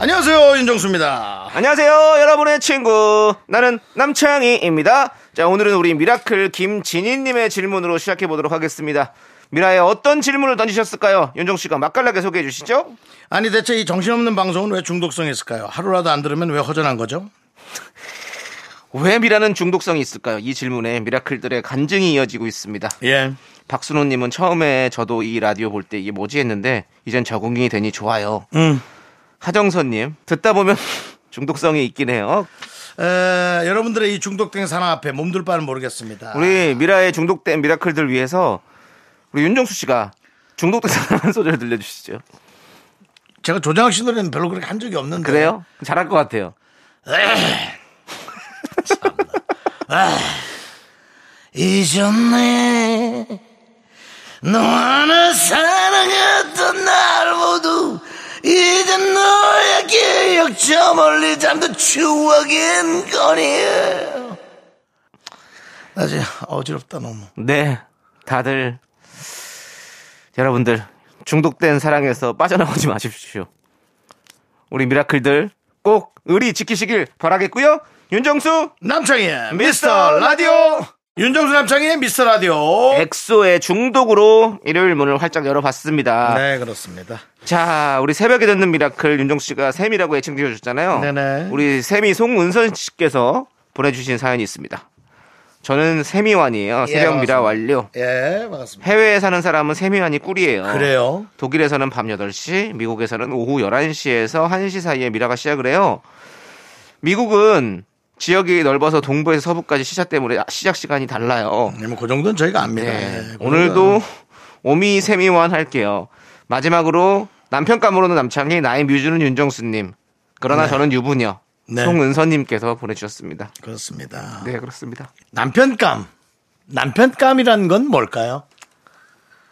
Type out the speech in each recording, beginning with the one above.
안녕하세요 윤정수입니다. 안녕하세요, 여러분의 친구. 나는 남창희입니다. 자, 오늘은 우리 미라클 김진희님의 질문으로 시작해 보도록 하겠습니다. 미라에 어떤 질문을 던지셨을까요? 윤정 씨가 맛깔나게 소개해 주시죠. 아니 대체 이 정신없는 방송은 왜 중독성이 있을까요? 하루라도 안 들으면 왜 허전한 거죠? 왜 미라는 중독성이 있을까요? 이 질문에 미라클들의 간증이 이어지고 있습니다. 예. 박순호님은 처음에 저도 이 라디오 볼 때 이게 뭐지 했는데 이젠 적응이 되니 좋아요. 음. 하정선님 듣다 보면 중독성이 있긴 해요. 에, 여러분들의 이 중독된 사랑 앞에 몸둘 바는 모르겠습니다. 우리 미라에 중독된 미라클들 위해서 우리 윤정수 씨가 중독된 사람 한 소절 들려주시죠. 제가 조장학 씨 노래는 별로 그렇게 한 적이 없는데. 그래요? 잘할 것 같아요. 잊었네. 너 하나 사랑했던 날 모두 이제 너의 기억 저 멀리 잠든 추억인 거니. 나 지금 어지럽다 너무. 네, 다들 여러분들 중독된 사랑에서 빠져나오지 마십시오. 우리 미라클들 꼭 의리 지키시길 바라겠고요. 윤정수 남창희의 미스터 라디오 윤정수 남창희의 미스터 라디오. 엑소의 중독으로 일요일 문을 활짝 열어봤습니다. 네 그렇습니다. 자, 우리 새벽에 듣는 미라클 윤정수 씨가 샘이라고 애칭 지어줬잖아요. 네네. 우리 샘이 송은선 씨께서 보내주신 사연이 있습니다. 저는 새미완이에요. 예, 새벽 미라 반갑습니다. 완료. 예 반갑습니다. 해외에 사는 사람은 새미완이 꿀이에요. 그래요. 독일에서는 밤 8시, 미국에서는 오후 11시에서 1시 사이에 미라가 시작을 해요. 미국은 지역이 넓어서 동부에서 서부까지 시차 때문에 시작 시간이 달라요. 네, 뭐그 정도는 저희가 압니다. 네. 예, 그 오늘도 오미 세미완 할게요. 마지막으로 남편 감으로는 남창희, 나의 뮤즈는 윤정수님. 그러나 네. 저는 유부녀. 네. 송은서님께서 보내주셨습니다. 그렇습니다. 네, 그렇습니다. 남편감. 남편감이란 건 뭘까요?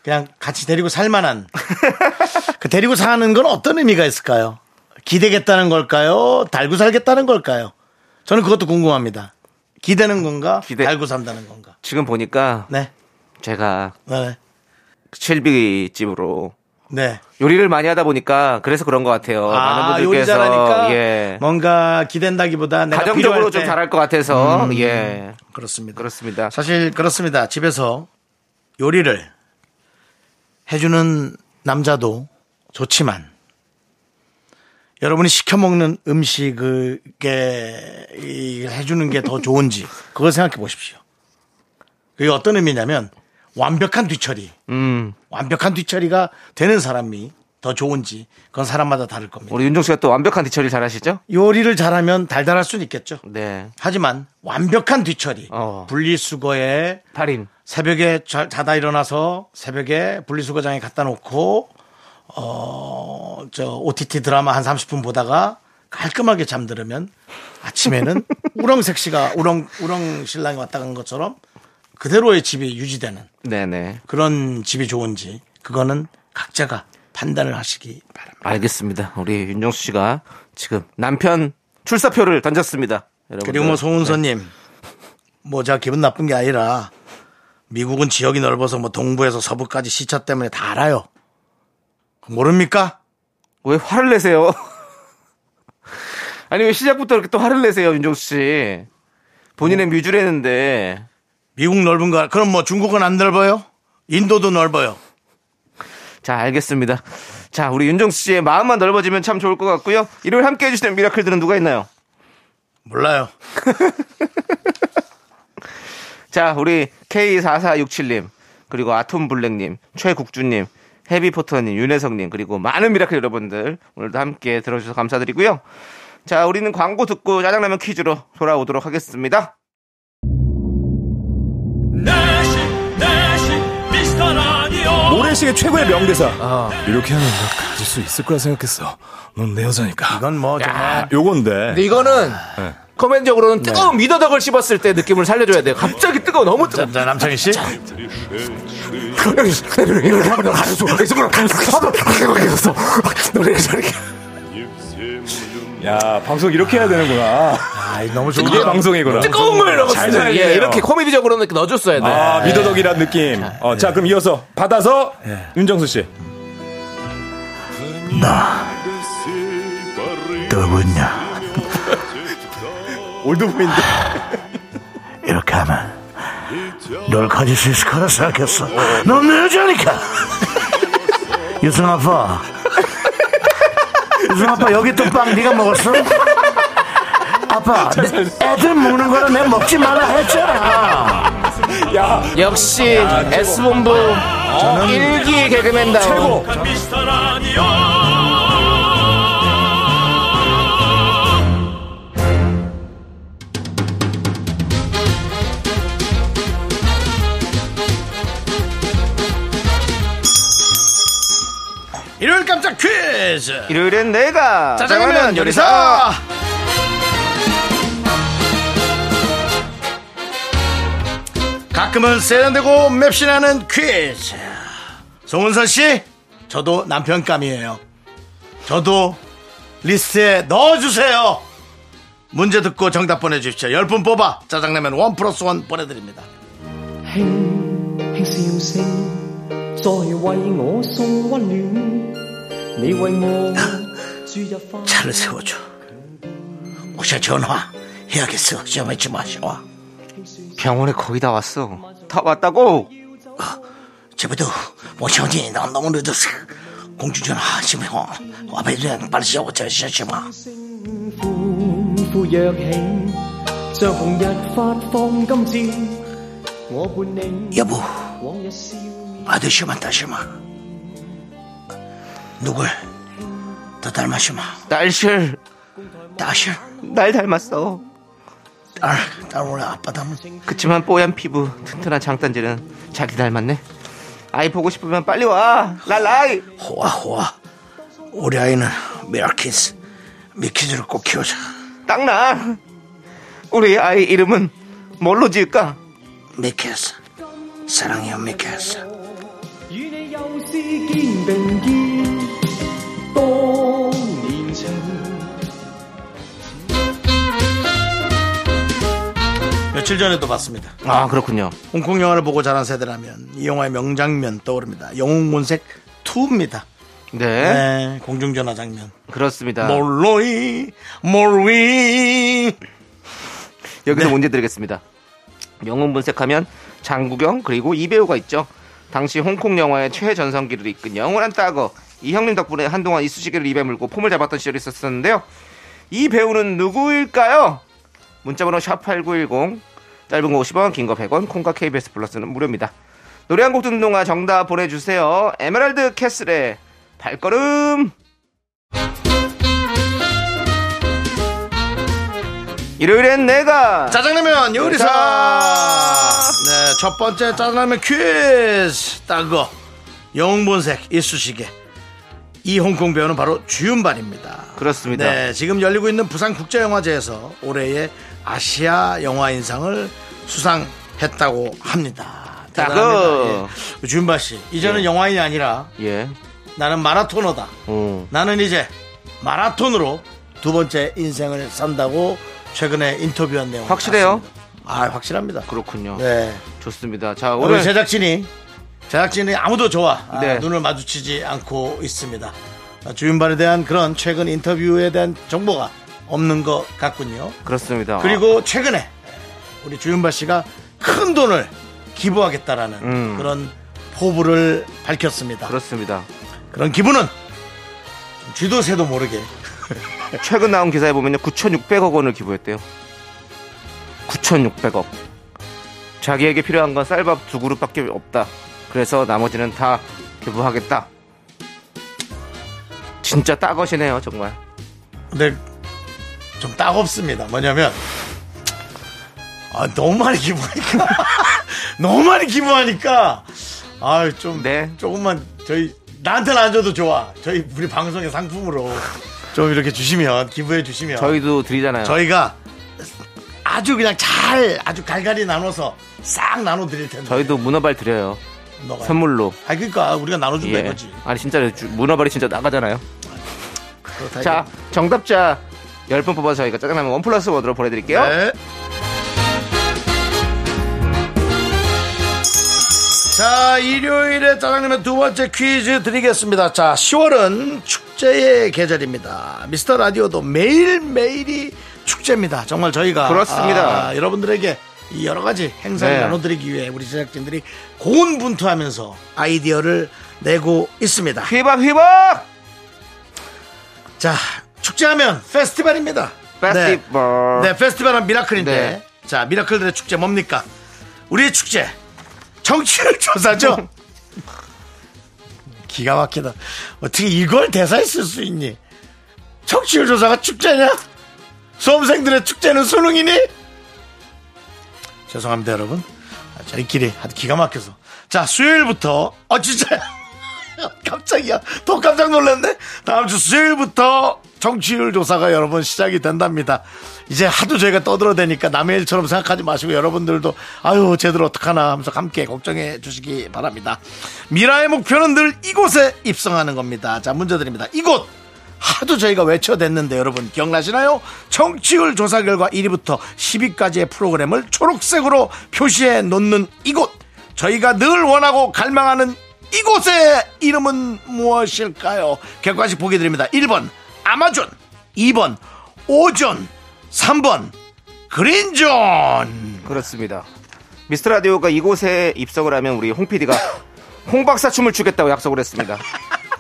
그냥 같이 데리고 살만한. 그 데리고 사는 건 어떤 의미가 있을까요? 기대겠다는 걸까요? 달고 살겠다는 걸까요? 저는 그것도 궁금합니다. 기대는 건가? 기대. 달고 산다는 건가? 지금 보니까 네. 제가 네. 칠비 집으로 네. 요리를 많이 하다 보니까 그래서 그런 것 같아요. 아, 많은 분들께서 잘하니까 예. 뭔가 기댄다기보다 내가 가정적으로 좀 때- 잘할 것 같아서 음. 예 그렇습니다. 그렇습니다. 사실 그렇습니다. 집에서 요리를 해주는 남자도 좋지만 여러분이 시켜 먹는 음식에 이 해주는 게 더 좋은지 그걸 생각해 보십시오. 그게 어떤 의미냐면 완벽한 뒤처리, 음 완벽한 뒤처리가 되는 사람이 더 좋은지 그건 사람마다 다를 겁니다. 우리 윤종 씨가 또 완벽한 뒤처리 잘하시죠? 요리를 잘하면 달달할 수는 있겠죠. 네 하지만 완벽한 뒤처리, 어. 분리수거에 달인 새벽에 자, 자다 일어나서 새벽에 분리수거장에 갖다 놓고 어, 저 OTT 드라마 한 30분 보다가 깔끔하게 잠들으면 아침에는 우렁 섹시가 우렁 우렁 신랑이 왔다 간 것처럼 그대로의 집이 유지되는 네네 그런 집이 좋은지 그거는 각자가 판단을 하시기 바랍니다. 알겠습니다. 우리 윤정수 씨가 지금 남편 출사표를 던졌습니다. 여러분 그리고 뭐 송은서님 뭐 제가 기분 나쁜 게 아니라 미국은 지역이 넓어서 뭐 동부에서 서부까지 시차 때문에 다 알아요. 모릅니까? 왜 화를 내세요? 아니 왜 시작부터 이렇게 또 화를 내세요, 윤정수 씨? 본인의 뮤즈라는데 미국 넓은 거 그럼 뭐 중국은 안 넓어요? 인도도 넓어요. 자, 알겠습니다. 자, 우리 윤정수 씨의 마음만 넓어지면 참 좋을 것 같고요. 일요일 함께 해주시는 미라클들은 누가 있나요? 몰라요. 자, 우리 K4467님, 그리고 아톰블랙님, 최국주님, 헤비포터님, 윤혜성님, 그리고 많은 미라클 여러분들 오늘도 함께 들어주셔서 감사드리고요. 자, 우리는 광고 듣고 짜장라면 퀴즈로 돌아오도록 하겠습니다. 내시 내시 미스터 라디오 모래시계 최고의 명대사. 이렇게 하면 너 가질 수 있을 거라 생각했어. 넌 내 여자니까. 이건 뭐 정말 요건데. 근데 이거는 네. 코멘적으로는 뜨거운 미더덕을 씹었을 때 느낌을 살려줘야 돼요. 갑자기 뜨거워 너무 뜨거워. 남창희 씨. 이렇게 하면 할 수가 있어. 노래를 저렇게. 야, 방송 이렇게 해야 되는구나. 아, 너무 좋은 이게 거. 방송이구나. 뜨거운 걸잘 넣었어요. 예, 이렇게 코미디적으로는 이렇게 넣어줬어야 돼. 아, 미더덕이란 느낌. 어, 자, 그럼 이어서 받아서 윤정수 씨. 누구냐? 올드보인데. 이렇게 하면 널 가질 수 있을 거라 생각했어. 넌 내 여자니까. 유승 아빠. 유승 아빠 여기 있던 빵 네가 먹었어? 아빠 내- 애들 먹는 거는 내가 먹지 말라 했잖아. 야, 역시 S본부 일기 개그맨다운 최고. 퀴즈. 일요일엔 내가 짜장면 요리사. 가끔은 세련되고 맵신하는 퀴즈. 송은선 씨, 저도 남편감이에요. 저도 리스트에 넣어주세요. 문제 듣고 정답 보내주십시오. 10분 뽑아 짜장라면 원 플러스 원 보내드립니다. 輕輕笑聲，再為我送溫暖。 你為我注入花。 차를 세워줘. 혹시 전화 해야겠어. 전화하지 마시와. 병원에 거의 다 왔어. 다 왔다고. 제부도 모시오니 난 너무 늦었어. 공주 전화 하시면 와봐야 빨리 셔워 저 셔시마. 歡呼躍起，像紅日發放金 누굴 더 닮았시마. 날실 다시 날 닮았어. 딸, 딸 원래 아빠 닮은. 그치만 뽀얀 피부, 튼튼한 장단지는 자기 닮았네. 아이 보고 싶으면 빨리 와. 랄라이. 호아 호아. 우리 아이는 미라키스 미키즈를 꼭 키우자. 땅나. 우리 아이 이름은 뭘로 지을까? 미키스 사랑해요 미키스. 與你又是肩並肩，當年情。 며칠 전에도 봤습니다. 아 그렇군요. 홍콩 영화를 보고 자란 세대라면 이 영화의 명장면 떠오릅니다. 영웅본색 2입니다. 네, 네, 공중전화 장면. 그렇습니다. 몰로이 몰위 여기서 네. 문제 드리겠습니다. 영웅 분색하면 장국영 그리고 이배우가 있죠. 당시 홍콩 영화의 최전성기를 이끈 영원한 따거 이 형님 덕분에 한동안 이쑤시개를 입에 물고 폼을 잡았던 시절이 있었었는데요. 이 배우는 누구일까요? 문자번호 샵8910 짧은 거 50원 긴 거 100원 콩과 KBS 플러스는 무료입니다. 노래 한 곡 듣는 동안 정답 보내주세요. 에메랄드 캐슬의 발걸음 일요일엔 내가 짜장라면 요리사. 요리사. 네, 첫 번째 짜장라면 퀴즈 따거 영웅본색 이쑤시개. 이 홍콩 배우는 바로 주윤발입니다. 그렇습니다. 네, 지금 열리고 있는 부산국제영화제에서 올해의 아시아 영화인상을 수상했다고 합니다. 대단합니다. 예. 주윤발 씨, 이제는 예. 영화인이 아니라 예. 나는 마라토너다. 어. 나는 이제 마라톤으로 두 번째 인생을 산다고 최근에 인터뷰한 내용 확실해요? 아 확실합니다. 그렇군요. 네. 좋습니다. 자, 오늘 오늘 제작진이 제작진이 아무도 좋아 아, 네. 눈을 마주치지 않고 있습니다. 아, 주윤발에 대한 그런 최근 인터뷰에 대한 정보가 없는 것 같군요. 그렇습니다. 그리고 최근에 우리 주윤발 씨가 큰 돈을 기부하겠다라는 음. 그런 포부를 밝혔습니다. 그렇습니다. 그런 기부는 좀 쥐도 새도 모르게 최근 나온 기사에 보면요. 9,600억 원을 기부했대요. 9,600억. 자기에게 필요한 건 쌀밥 두 그릇밖에 없다. 그래서 나머지는 다 기부하겠다. 진짜 따것이네요, 정말. 근데 좀 따갑습니다. 뭐냐면 아, 너무 많이 기부하니까 너무 많이 기부하니까 아좀 네. 조금만 저희 나한테는 안 줘도 좋아. 저희 우리 방송의 상품으로 좀 이렇게 주시면 기부해 주시면 저희도 드리잖아요. 저희가 아주 그냥 잘 아주 갈갈이 나눠서 싹 나눠 드릴 텐데. 저희도 문어발 드려요. 너가. 선물로. 아 그러니까 우리가 나눠준다 예. 이거지. 아니 진짜 주- 문어발이 진짜 나가잖아요. 그렇다 자, 정답자 10분 뽑아서 저희가 짜장라면 원 플러스 원으로 보내드릴게요. 네. 자, 일요일에 짜장라면 두 번째 퀴즈 드리겠습니다. 자, 10월은 축제의 계절입니다. 미스터 라디오도 매일매일이 축제입니다. 정말 저희가 그렇습니다. 아, 여러분들에게 이 여러 가지 행사를 네. 나눠드리기 위해 우리 제작진들이 고군분투하면서 아이디어를 내고 있습니다. 휘박 휘박! 자, 축제하면 페스티벌입니다. 페스티벌. 네, 네 페스티벌은 미라클인데. 네. 자, 미라클들의 축제 뭡니까? 우리의 축제. 정치율 조사죠? 기가 막히다. 어떻게 이걸 대사에 쓸 수 있니? 정치율 조사가 축제냐? 수험생들의 축제는 수능이니? 죄송합니다, 여러분. 아, 저희끼리 기가 막혀서. 자, 수요일부터, 어, 진짜야. 깜짝이야. 더 깜짝 놀랐네. 다음 주 수요일부터 정치율 조사가 여러분 시작이 된답니다. 이제 하도 저희가 떠들어대니까 남의 일처럼 생각하지 마시고 여러분들도 아유 쟤들 어떡하나 하면서 함께 걱정해 주시기 바랍니다. 미라의 목표는 늘 이곳에 입성하는 겁니다. 자 문제 드립니다. 이곳 하도 저희가 외쳐댔는데 여러분 기억나시나요? 정치율 조사 결과 1위부터 10위까지의 프로그램을 초록색으로 표시해 놓는 이곳 저희가 늘 원하고 갈망하는 이곳의 이름은 무엇일까요? 객관식 보기 드립니다. 1번 아마존 2번 오존 3번 Green Zone 그렇습니다. 미스터 라디오가 이곳에 입성을 하면 우리 홍 PD가 홍박사 춤을 추겠다고 약속을 했습니다.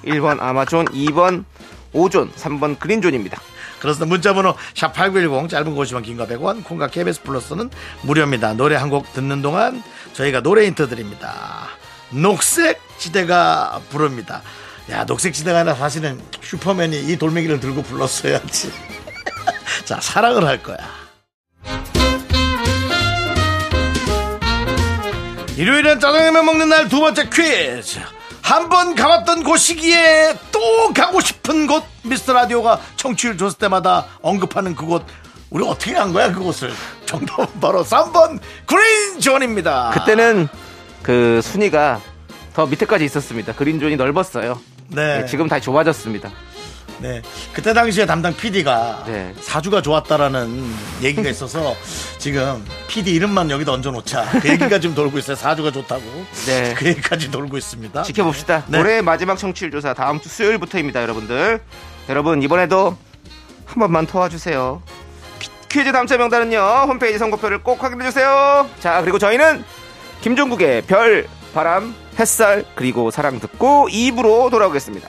1번 아마존, 2번 오존, 3번 Green Zone입니다. 그렇습니다. 문자번호 샵 8910 짧은 거 50원 긴거 100원 콩과 KBS 플러스는 무료입니다. 노래 한 곡 듣는 동안 저희가 노래 힌트 드립니다. 녹색 지대가 부릅니다. 야 녹색 지대가 아니라 사실은 슈퍼맨이 이 돌멩이를 들고 불렀어야지. 자 사랑을 할 거야. 일요일엔 짜장라면 먹는 날 두 번째 퀴즈. 한 번 가봤던 곳이기에 또 가고 싶은 곳. 미스터 라디오가 청취율 줬을 때마다 언급하는 그곳. 우리 어떻게 간 거야, 그곳을? 정답은 바로 3번 그린존입니다. 그때는 그 순위가 더 밑에까지 있었습니다. 그린존이 넓었어요. 네. 네, 지금 다 좁아졌습니다. 네. 그때 당시에 담당 PD가 네. 사주가 좋았다라는 얘기가 있어서 지금 PD 이름만 여기다 얹어놓자. 그 얘기가 지금 돌고 있어요. 사주가 좋다고. 네. 그 얘기까지 돌고 있습니다. 지켜봅시다. 네. 올해 마지막 청취율 조사 다음 주 수요일부터입니다, 여러분들. 여러분 이번에도 한 번만 도와주세요. 퀴- 퀴즈 당첨 명단은요 홈페이지 선고표를 꼭 확인해 주세요. 자 그리고 저희는 김종국의 별, 바람, 햇살 그리고 사랑 듣고 2부로 돌아오겠습니다.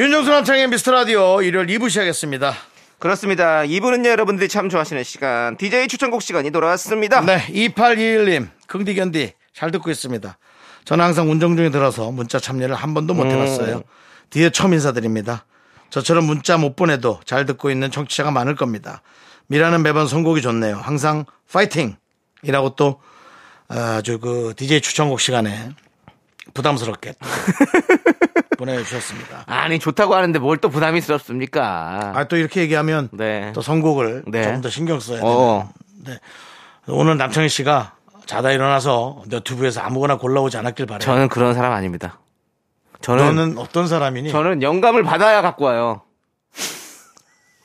윤정수 남창희 미스터 라디오 일요일 2부 시작했습니다. 그렇습니다. 2부는요 여러분들이 참 좋아하시는 시간 DJ 추천곡 시간이 돌아왔습니다. 네, 2821님, 긍디견디, 잘 듣고 있습니다. 저는 항상 운전 중에 들어서 문자 참여를 한 번도 못 해봤어요. 뒤에 처음 인사드립니다. 저처럼 문자 못 보내도 잘 듣고 있는 청취자가 많을 겁니다. 미라는 매번 선곡이 좋네요. 항상 파이팅! 이라고 또, 아주 그, DJ 추천곡 시간에 부담스럽게 또 보내주셨습니다. 아니 좋다고 하는데 뭘 또 부담이스럽습니까? 아, 또 이렇게 얘기하면 네. 또 선곡을 네. 조금 더 신경 써야. 어. 오늘 남창희 씨가 자다 일어나서 너튜브에서 아무거나 골라오지 않았길 바래요. 저는 그런 사람 아닙니다. 저는 너는 어떤 사람이니? 저는 영감을 받아야 갖고 와요.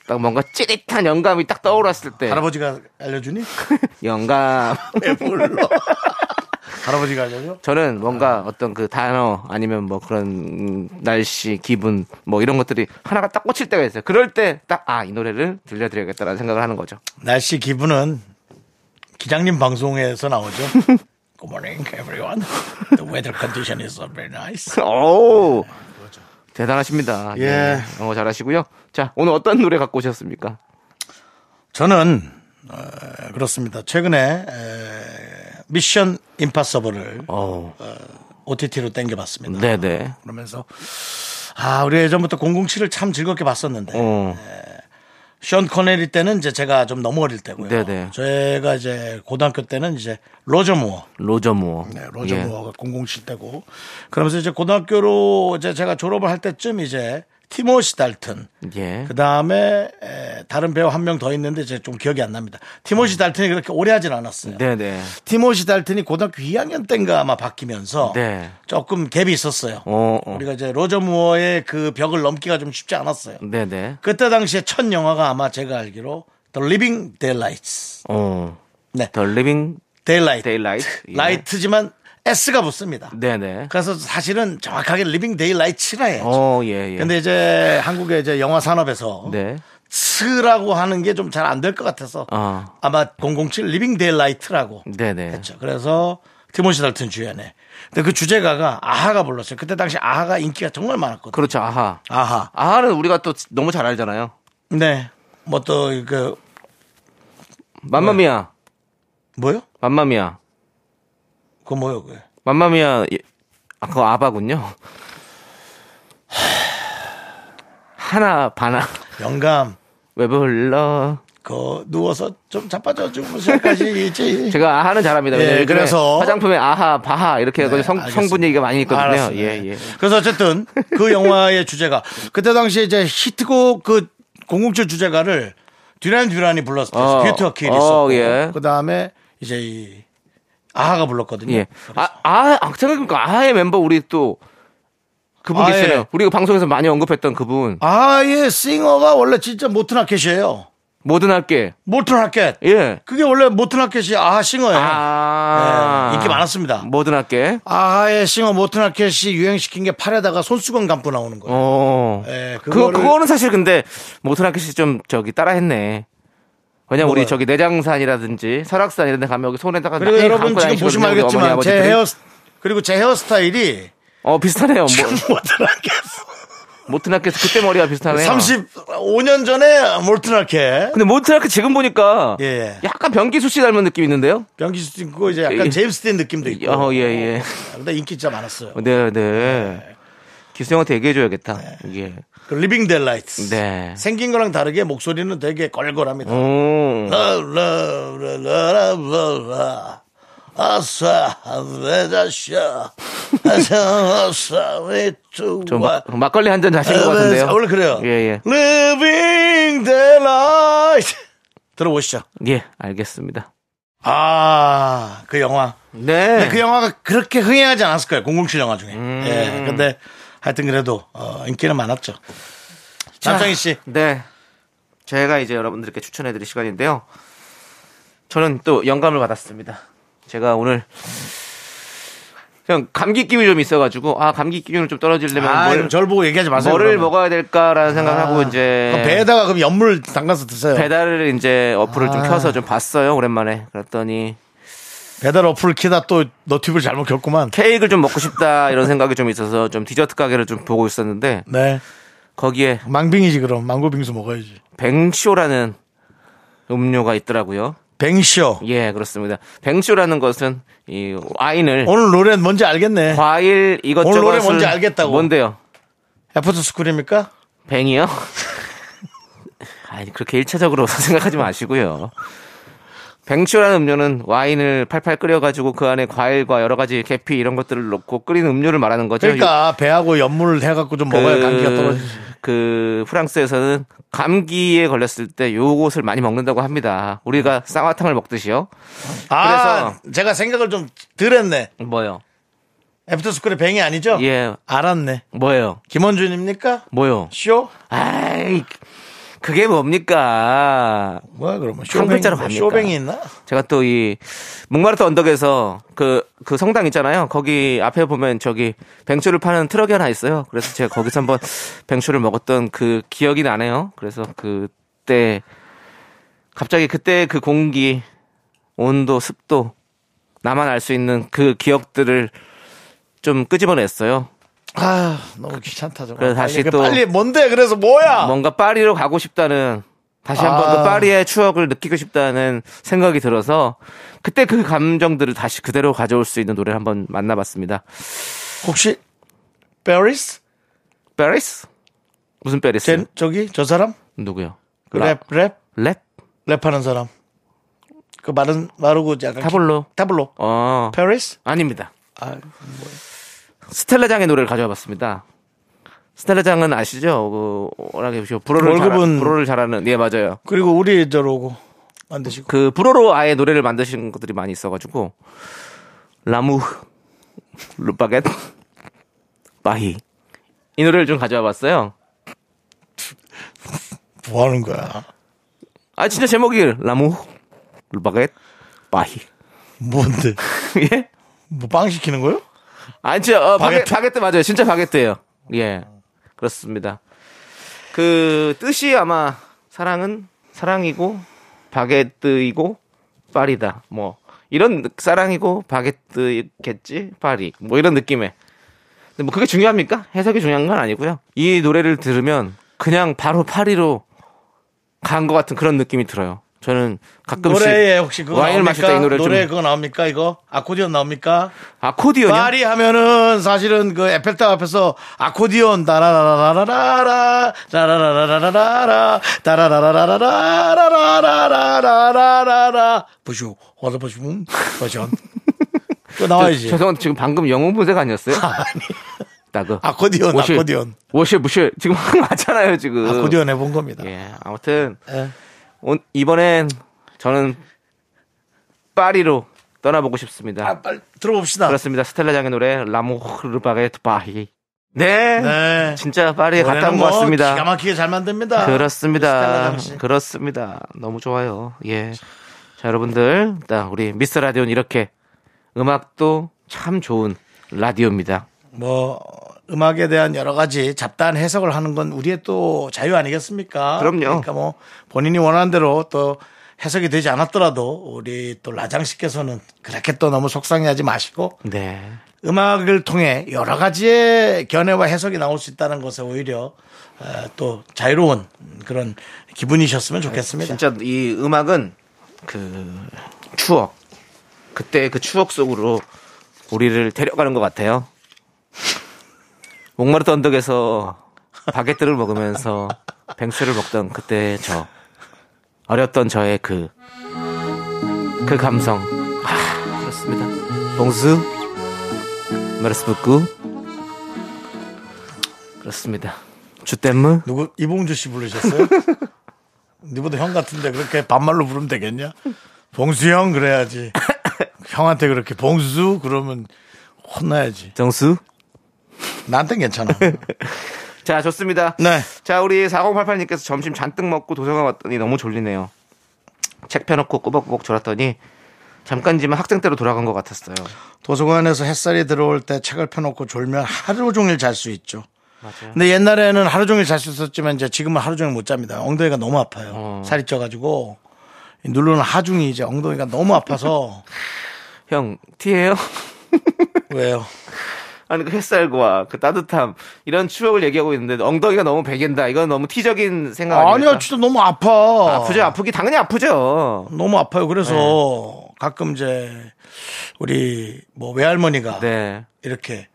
딱 뭔가 찌릿한 영감이 딱 떠올랐을 때 할아버지가 알려주니? 영감 왜 불러? 할아버지가 알려줘? 저는 뭔가 어떤 그 단어 아니면 뭐 그런 음, 날씨 기분 뭐 이런 것들이 하나가 딱 꽂힐 때가 있어요. 그럴 때 딱 아 이 노래를 들려드려야겠다라는 생각을 하는 거죠. 날씨 기분은 기장님 방송에서 나오죠. Good morning, everyone. The weather condition is very nice. 오 대단하십니다. 예. 영어 잘하시고요. 자, 오늘 어떤 노래 갖고 오셨습니까? 저는 어, 그렇습니다. 최근에 에, 미션 임파서블을 어, OTT로 땡겨봤습니다. 네네. 그러면서 아 우리 예전부터 007을 참 즐겁게 봤었는데 어, 션 코네리 때는 이제 제가 좀 너무 어릴 때고요. 네네. 제가 이제 고등학교 때는 이제 로저 무어 로저 무어. 네, 로저 예. 무어가 007 때고 그러면서 이제 고등학교로 이제 제가 졸업을 할 때쯤 이제 티모시 달튼 예. 그 다음에 다른 배우 한 명 더 있는데 이제 좀 기억이 안 납니다. 티모시 달튼이 그렇게 오래 하진 않았어요. 네네. 티모시 달튼이 고등학교 2학년 때인가 아마 바뀌면서 네. 조금 갭이 있었어요. 어, 어. 우리가 이제 로저 무어의 그 벽을 넘기가 좀 쉽지 않았어요. 네네. 그때 당시에 첫 영화가 아마 제가 알기로 The Living Daylights. 어. 네. The Living Daylight. Daylight. 예. Light지만 S가 붙습니다. 네네. 그래서 사실은 정확하게 Living Daylights라 해야죠. 어, 예, 예. 근데 이제 한국의 이제 영화 산업에서 네. 스라고 하는 게 좀 잘 안 될 것 같아서 어. 아마 007 Living Daylight라고 네네. 했죠. 그래서 티모시 달튼 주연의. 근데 그 주제가가 아하가 불렀어요. 그때 당시 아하가 인기가 정말 많았거든요. 그렇죠. 아하. 아하. 아하는 우리가 또 너무 잘 알잖아요. 네. 뭐 또 그 맘마미아. 뭐요? 맘마미아. 그거 뭐요? 그게? 맘마미아. 예. 아, 그거 아바군요. 하나, 바나. 영감. 왜 불러? 그 누워서 좀 자빠져 시작까지 있지. 제가 아하는 잘합니다. 예, 그래서- 화장품에 아하, 바하 이렇게 해가지고 성, 알겠습니다. 성분 얘기가 많이 있거든요. 알았어요. 예, 네. 예. 그래서 어쨌든 그 영화의 주제가 그때 당시에 이제 히트곡 그007 주제가를 듀란 듀란이 불렀을 때 어, 뷰티 어킬이 어, 있었고 예. 그 다음에 이제 이 아하가 불렀거든요. 예. 아, 아, 아, 생각해보니까 아하의 멤버 우리 또 그분 아예. 계시네요. 우리가 방송에서 많이 언급했던 그분. 아예 싱어가 원래 진짜 모튼 하켓이에요. 모든 할게. 모튼 하켓. 예. 그게 원래 모튼 하켓이 아하 싱어예요. 아. 네, 인기 많았습니다. 모든 할게. 아하의 싱어 모튼 하켓이 유행시킨 게 팔에다가 손수건 감고 나오는 거예요. 어. 예, 그, 그거를- 그거는 사실 근데 모든 할게이 좀 저기 따라했네. 왜냐면 우리? 저기 내장산이라든지 설악산 이런 데 가면 여기 손에 다가 그리고 많이 여러분 지금 보시면 알겠지만 제. 헤어 그리고 제 헤어스타일이 어, 비슷하네요. 뭐. 모튼 할게에서 그때 머리가 비슷하네요. 35년 전에 하켓. 근데 할게 지금 보니까 예. 약간 변기수 씨 닮은 느낌이 있는데요? 변기수 있고 이제 약간 예. 제임스 딘 느낌도 있고. 어, 예, 예. 근데 인기 진짜 많았어요. 네, 네. 기수 형한테 얘기해줘야겠다. 예. 그 리빙 델라이트. 네. 생긴 거랑 다르게 목소리는 되게 걸걸합니다. 오. 라라라라라라. 아싸, 내자샤. 아싸, 아싸, 왜투 좀 막, 막걸리 한 잔 자신 것 같은데요? 원래 그래요. 예, 예. Living Daylight. 들어보시죠. 예, 알겠습니다. 아, 그 영화. 네. 그 영화가 그렇게 흥행하지 않았을 거예요. 007 영화 중에. 예. 근데 하여튼 그래도 어, 인기는 많았죠. 남창희 씨. 네. 제가 이제 여러분들께 추천해드릴 시간인데요. 저는 또 영감을 받았습니다. 제가 오늘 그냥 감기 기운이 좀 있어가지고 아 감기 기운을 좀 떨어지려면 아, 뭘, 뭘, 절 보고 얘기하지 마세요. 뭐를 그러면. 먹어야 될까라는 생각하고 아, 이제 그럼 배에다가 그럼 연물 담가서 드세요. 배달을 이제 어플을 좀 아. 켜서 좀 봤어요 오랜만에 그랬더니 배달 어플 키다 또 너튜브를 잘못 켰구만. 케이크를 좀 먹고 싶다 이런 생각이 좀 있어서 좀 디저트 가게를 좀 보고 있었는데 네. 거기에 망빙이지 그럼. 망고 빙수 먹어야지. 뱅쇼라는 음료가 있더라고요. 뱅쇼. 예, 그렇습니다. 뱅쇼라는 것은 이 와인을 오늘 노래 뭔지 알겠네. 과일 이것저것 오늘 노래 뭔지 알겠다고. 뭔데요? 애프터 스쿨입니까? 뱅이요? 아니 그렇게 일차적으로 생각하지 마시고요. 뱅쇼라는 음료는 와인을 팔팔 끓여가지고 그 안에 과일과 여러 가지 계피 이런 것들을 넣고 끓인 음료를 말하는 거죠. 그러니까 배하고 연물 해갖고 좀 먹어야 감기가 떨어지지. 그 프랑스에서는 감기에 걸렸을 때 요것을 많이 먹는다고 합니다. 우리가 쌍화탕을 먹듯이요. 아, 제가 생각을 좀 덜했네. 뭐요? 애프터 스쿨의 뱅이 아니죠? 예, 알았네. 뭐요? 김원준입니까? 뭐요? 쇼? 아이, 그게 뭡니까? 뭐야 그러면 한 글자로 쇼뱅이, 갑니까? 쇼뱅이 있나? 제가 또 이 몽마르트 언덕에서 그, 그 성당 있잖아요. 거기 앞에 보면 저기 뱅쇼를 파는 트럭이 하나 있어요. 그래서 제가 거기서 한번 뱅쇼를 먹었던 그 기억이 나네요. 그래서 그때 갑자기 그때 그 공기, 온도, 습도 나만 알 수 있는 그 기억들을 좀 끄집어냈어요. 아 너무 귀찮다 좀. 그래서 다시 빨리, 또- 빨리 뭔데 그래서 뭐야? 뭔가 파리로 가고 싶다는 다시 한번 아. 그 파리의 추억을 느끼고 싶다는 생각이 들어서 그때 그 감정들을 다시 그대로 가져올 수 있는 노래를 한번 만나봤습니다. 혹시 Paris? Paris? 무슨 페리스? 제 저기 저 사람? 누구요? 랩 랩? 랩? 랩하는 사람. 그 마른 마르고 약간 타블로. 기- 타블로. 어. 페리스? 아닙니다. 아, 스텔라장의 노래를 가져와 봤습니다. 스텔라장은 아시죠? 그 워낙에 불어를 월급은- 잘, 불어를 잘하는 예 맞아요. 그리고 우리 저러고 만드시고. 그 불어로 아예 노래를 만드신 것들이 많이 있어가지고 라무 루바겟 바히 이 노래를 좀 가져와 봤어요. 뭐 하는 거야? 아 진짜 제목이 라무 루바겟 바히 뭔데? 예? 뭐 빵 시키는 거요? 아 진짜 어, 바게, 바게트? 바게트 맞아요. 진짜 바게트예요. 예 그렇습니다. 그 뜻이 아마 사랑은 사랑이고 바게트이고 파리다. 뭐 이런 사랑이고 바게트겠지 파리. 뭐 이런 느낌의. 근데 뭐 그게 중요합니까? 해석이 중요한 건 아니고요. 이 노래를 들으면 그냥 바로 파리로 간 것 같은 그런 느낌이 들어요. 저는 가끔씩 노래에 혹시 그거 와인을? 마실 때 이 노래를 노래 좀 그거 나옵니까? 이거 아코디언 나옵니까? 아코디언이요? 파리 하면은 사실은 그 에펠탑 앞에서 아코디언 따라라라라라라 따라라라라라라 따라라라라라라라라라라라 부슈 와서 부슈 버전 그 나와야지 죄송한데 지금 방금 영웅 분석 아니었어요? 아니 나그 아코디언 워실. 아코디언 워실 무실 지금 맞잖아요 지금. 아코디언 해본 겁니다 예 아무튼 예. 온- 이번엔 저는 파리로 떠나보고 싶습니다. 아, 빨리 들어봅시다 그렇습니다. 스텔라 장의 노래 라모르바게트 바히. 네. 네 진짜 파리에 갔다 노래는 온것뭐 같습니다. 기가 막히게 잘 만듭니다 그렇습니다. 그렇습니다. 너무 좋아요. 예. 자, 여러분들, 일단 우리 미스터 라디오는 이렇게 음악도 참 좋은 라디오입니다. 뭐 음악에 대한 여러 가지 잡다한 해석을 하는 건 우리의 또 자유 아니겠습니까? 그럼요. 그러니까 뭐 본인이 원하는 대로 또 해석이 되지 않았더라도 우리 또 라장 씨께서는 그렇게 또 너무 속상해하지 마시고 네. 음악을 통해 여러 가지의 견해와 해석이 나올 수 있다는 것에 오히려 어, 또 자유로운 그런 기분이셨으면 좋겠습니다. 진짜 이 음악은 그 추억 그때 그 추억 속으로 우리를 데려가는 것 같아요. 목마르던 언덕에서 바게트를 먹으면서 뱅수를 먹던 그때 저 어렸던 저의 그그 감성 아 그렇습니다. 봉수 메르스부쿠 그렇습니다. 주댐무 누구 이봉주 씨 부르셨어요? 니보다 형 같은데 그렇게 반말로 부르면 되겠냐? 봉수 형 그래야지. 형한테 그렇게 봉수 그러면 혼나야지. 정수 나한텐 괜찮아. 자 좋습니다. 네. 자, 우리 4088님께서 점심 잔뜩 먹고 도서관 왔더니 너무 졸리네요. 책 펴놓고 꾸벅꾸벅 졸았더니 잠깐지만 학생 때로 돌아간 것 같았어요. 도서관에서 햇살이 들어올 때 책을 펴놓고 졸면 하루 종일 잘 수 있죠. 맞아요. 근데 옛날에는 하루 종일 잘 수 있었지만 이제 지금은 하루 종일 못 잡니다. 엉덩이가 너무 아파요. 어. 살이 쪄가지고 이 누르는 하중이 이제 엉덩이가 너무 아파서 형, 티예요? 왜요? 아니 그 햇살과 그 따뜻함 이런 추억을 얘기하고 있는데 엉덩이가 너무 베긴다. 이건 너무 티적인 생각 아닙니까? 아니야, 진짜 너무 아파. 아프죠, 아프기 당연히 아프죠. 너무 아파요. 그래서 가끔 이제 우리 뭐 외할머니가 네. 이렇게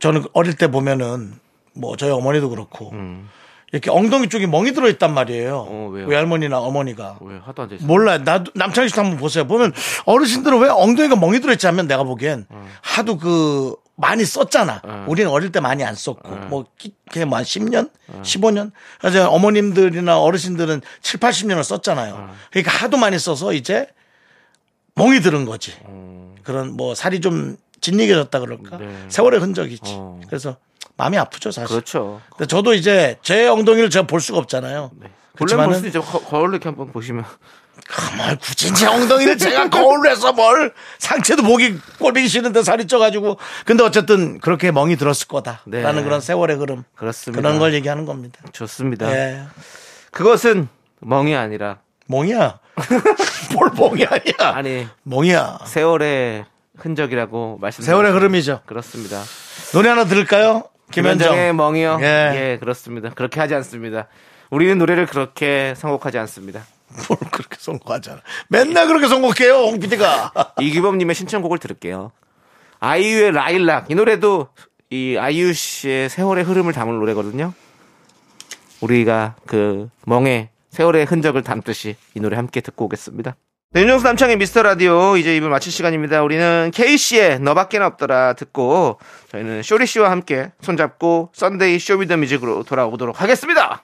저는 어릴 때 보면은 뭐 저희 어머니도 그렇고 음. 이렇게 엉덩이 쪽에 멍이 들어 있단 말이에요. 어? 외할머니나 어머니가. 왜 하도 앉아 있어? 몰라요. 나도 남창희 씨도 한번 보세요. 보면 어르신들은 왜 엉덩이가 멍이 들어 있지 않으면 내가 보기엔 하도 그 많이 썼잖아. 우리는 어릴 때 많이 안 썼고 뭐 끼- 그냥 뭐한 10년, 15년. 그래서 어머님들이나 어르신들은 7, 80년을 썼잖아요. 그러니까 하도 많이 써서 이제 멍이 들은 거지. 그런 뭐 살이 좀 진리게졌다 그럴까? 네. 세월의 흔적이지. 어. 그래서 마음이 아프죠, 사실. 그렇죠. 근데 저도 이제 제 엉덩이를 제가 볼 수가 없잖아요. 원래 그렇지만은 볼수 있죠. 거- 거울로 이렇게 한번 보시면 뭘 굳이 제 엉덩이를 제가 거울로 해서 뭘 상체도 보기 꼴보기 싫은데 살이 쪄가지고 근데 어쨌든 그렇게 멍이 들었을 거다라는 네. 그런 세월의 흐름 그렇습니다. 그런 걸 얘기하는 겁니다. 좋습니다. 예. 그것은 멍이 아니라 멍이야. 뭘 멍이 아니야. 아니 멍이야. 세월의 흔적이라고 말씀. 세월의 흐름이죠. 그렇습니다. 노래 하나 들을까요? 김현정의 김현정. 멍이요. 예. 예. 그렇습니다. 그렇게 하지 않습니다. 우리는 노래를 그렇게 선곡하지 않습니다. 뭘 그렇게 선곡하잖아. 맨날 그렇게 선곡해요, 홍 PD가. 이규범님의 신청곡을 들을게요. 아이유의 라일락 이 노래도 이 아이유 씨의 세월의 흐름을 담은 노래거든요. 우리가 그 멍에 세월의 흔적을 담듯이 이 노래 함께 듣고 오겠습니다. 네, 윤정수 남창희의 미스터 라디오 이제 1부 마칠 시간입니다. 우리는 케이시의 너밖에 없더라 듣고 저희는 쇼리 씨와 함께 손잡고 Sunday Show Me The Music으로 돌아오도록 하겠습니다.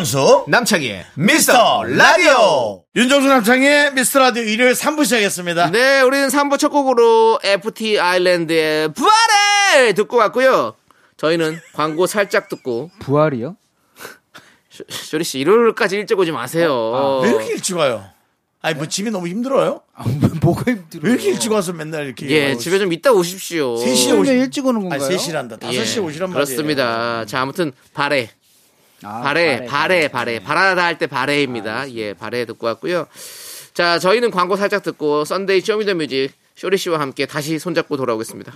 윤정수. 남창희의 미스터 라디오. 윤정수 남창의 미스터 라디오 일요일 3부 시작했습니다. 네, 우리는 3부 첫 곡으로 FT 아일랜드의 부활해 듣고 왔고요. 저희는 광고 살짝 듣고 부활이요? 쇼- 쇼리 씨 일요일까지 일찍 오지 마세요. 왜 이렇게 일찍 와요? 아니, 뭐 집이 너무 힘들어요? 뭐가 힘들어? 왜 이렇게 일찍 와서 맨날 이렇게. 예, 와요? 집에 좀 이따 오십시오. 3시에 오시 왜 일찍 오는 아니, 건가요? 3시란다. 5시에 예, 오시란 말이에요. 그렇습니다. 자, 아무튼 발해. 아, 발해, 발해, 발해. 바라다 할 때 발해입니다. 예, 발해 듣고 왔고요. 자, 저희는 광고 살짝 듣고 Sunday Show Me The Music 쇼리 씨와 함께 다시 손잡고 돌아오겠습니다.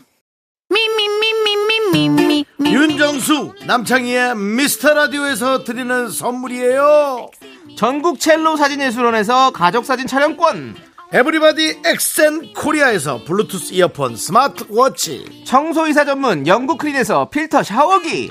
윤정수 남창희의 미스터 라디오에서 드리는 선물이에요. 전국 첼로 사진예술원에서 가족 사진 촬영권. 에브리바디 엑센 코리아에서 블루투스 이어폰 스마트워치. 청소이사 전문 영국 크린에서 필터 샤워기.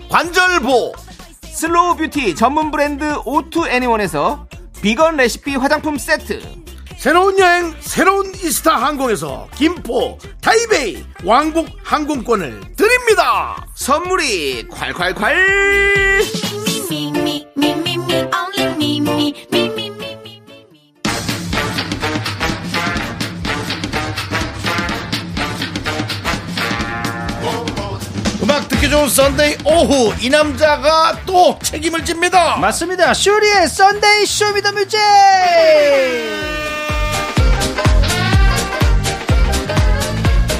관절보. 슬로우 뷰티 전문 브랜드 오투 애니원에서 비건 레시피 화장품 세트. 새로운 여행 새로운 이스타 항공에서 김포 타이베이 왕복 항공권을 드립니다. 선물이 콸콸콸! 좋은 Sunday 오후 이 남자가 또 책임을 집니다. 맞습니다. 쇼리의 Sunday Show Me the Music.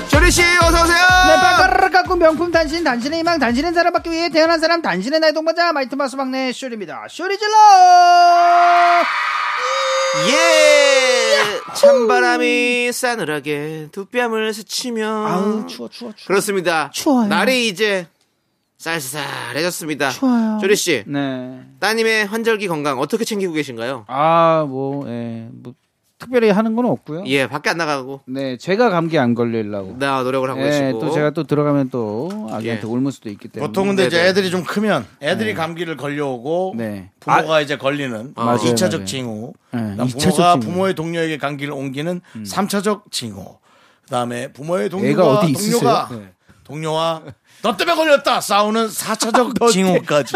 쇼리 씨, 어서오세요! 네, 빠까르르 깎고 명품 단신, 단신의 희망, 단신의 사랑받기 위해 태어난 사람, 단신의 나의 동반자, 마이티마우스 막내 쇼리입니다. 쇼리 질러! 예! 찬바람이 싸늘하게 두 뺨을 스치며. 아우, 추워, 추워, 추워. 그렇습니다. 추워요. 날이 이제 쌀쌀해졌습니다. 추워요. 조리 씨, 네. 따님의 환절기 건강 어떻게 챙기고 계신가요? 아, 뭐, 예, 뭐, 특별히 하는 건 없고요. 예, 밖에 안 나가고. 네, 제가 감기 안 걸리려고. 나 노력을 하고 예, 계시고. 또 제가 또 들어가면 또 아기한테 예. 옮을 수도 있기 때문에. 보통 근데 이제 네네. 애들이 좀 크면 애들이 감기를 걸려오고 네. 부모가 이제 걸리는 맞아요, 이 2차적 맞아요. 징후. 네, 그다음 이차적 부모가 징후. 부모의 동료에게 감기를 옮기는 삼 3차적 징후. 그다음에 부모의 동료가 어디 동료가 있으세요? 네. 동료와 너 때문에 걸렸다 싸우는 4차적 징후까지.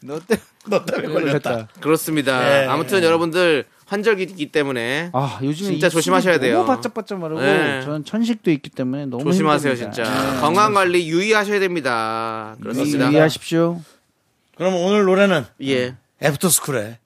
너 때. 너 때문에 걸렸다. 그렇습니다. 예. 아무튼 여러분들 환절기이기 때문에 아, 요즘에 진짜 조심하셔야 돼요. 너무 바짝바짝하고 네. 저는 천식도 있기 때문에 너무 조심하세요, 힘듭니다. 진짜. 네. 건강 관리 유의하셔야 됩니다. 그렇습니다. 유의하십시오. 그럼 오늘 노래는 예. 애프터스쿨의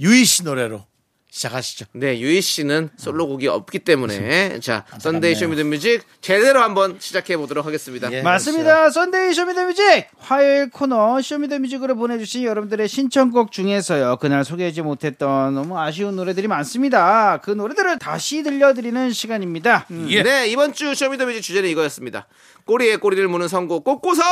유이 씨 노래로 시작하시죠. 네, 유희 씨는 솔로곡이 없기 때문에 자, Sunday Show Me the Music 제대로 한번 시작해 보도록 하겠습니다. 예. 맞습니다. Sunday Show Me the Music 화요일 코너 쇼미더뮤직으로 보내주신 여러분들의 신청곡 중에서요. 그날 소개하지 못했던 너무 아쉬운 노래들이 많습니다. 그 노래들을 다시 들려드리는 시간입니다. 음. 네, 이번 주 Show Me the Music 주제는 이거였습니다. 꼬리에 꼬리를 무는 선곡 꼬꼬선!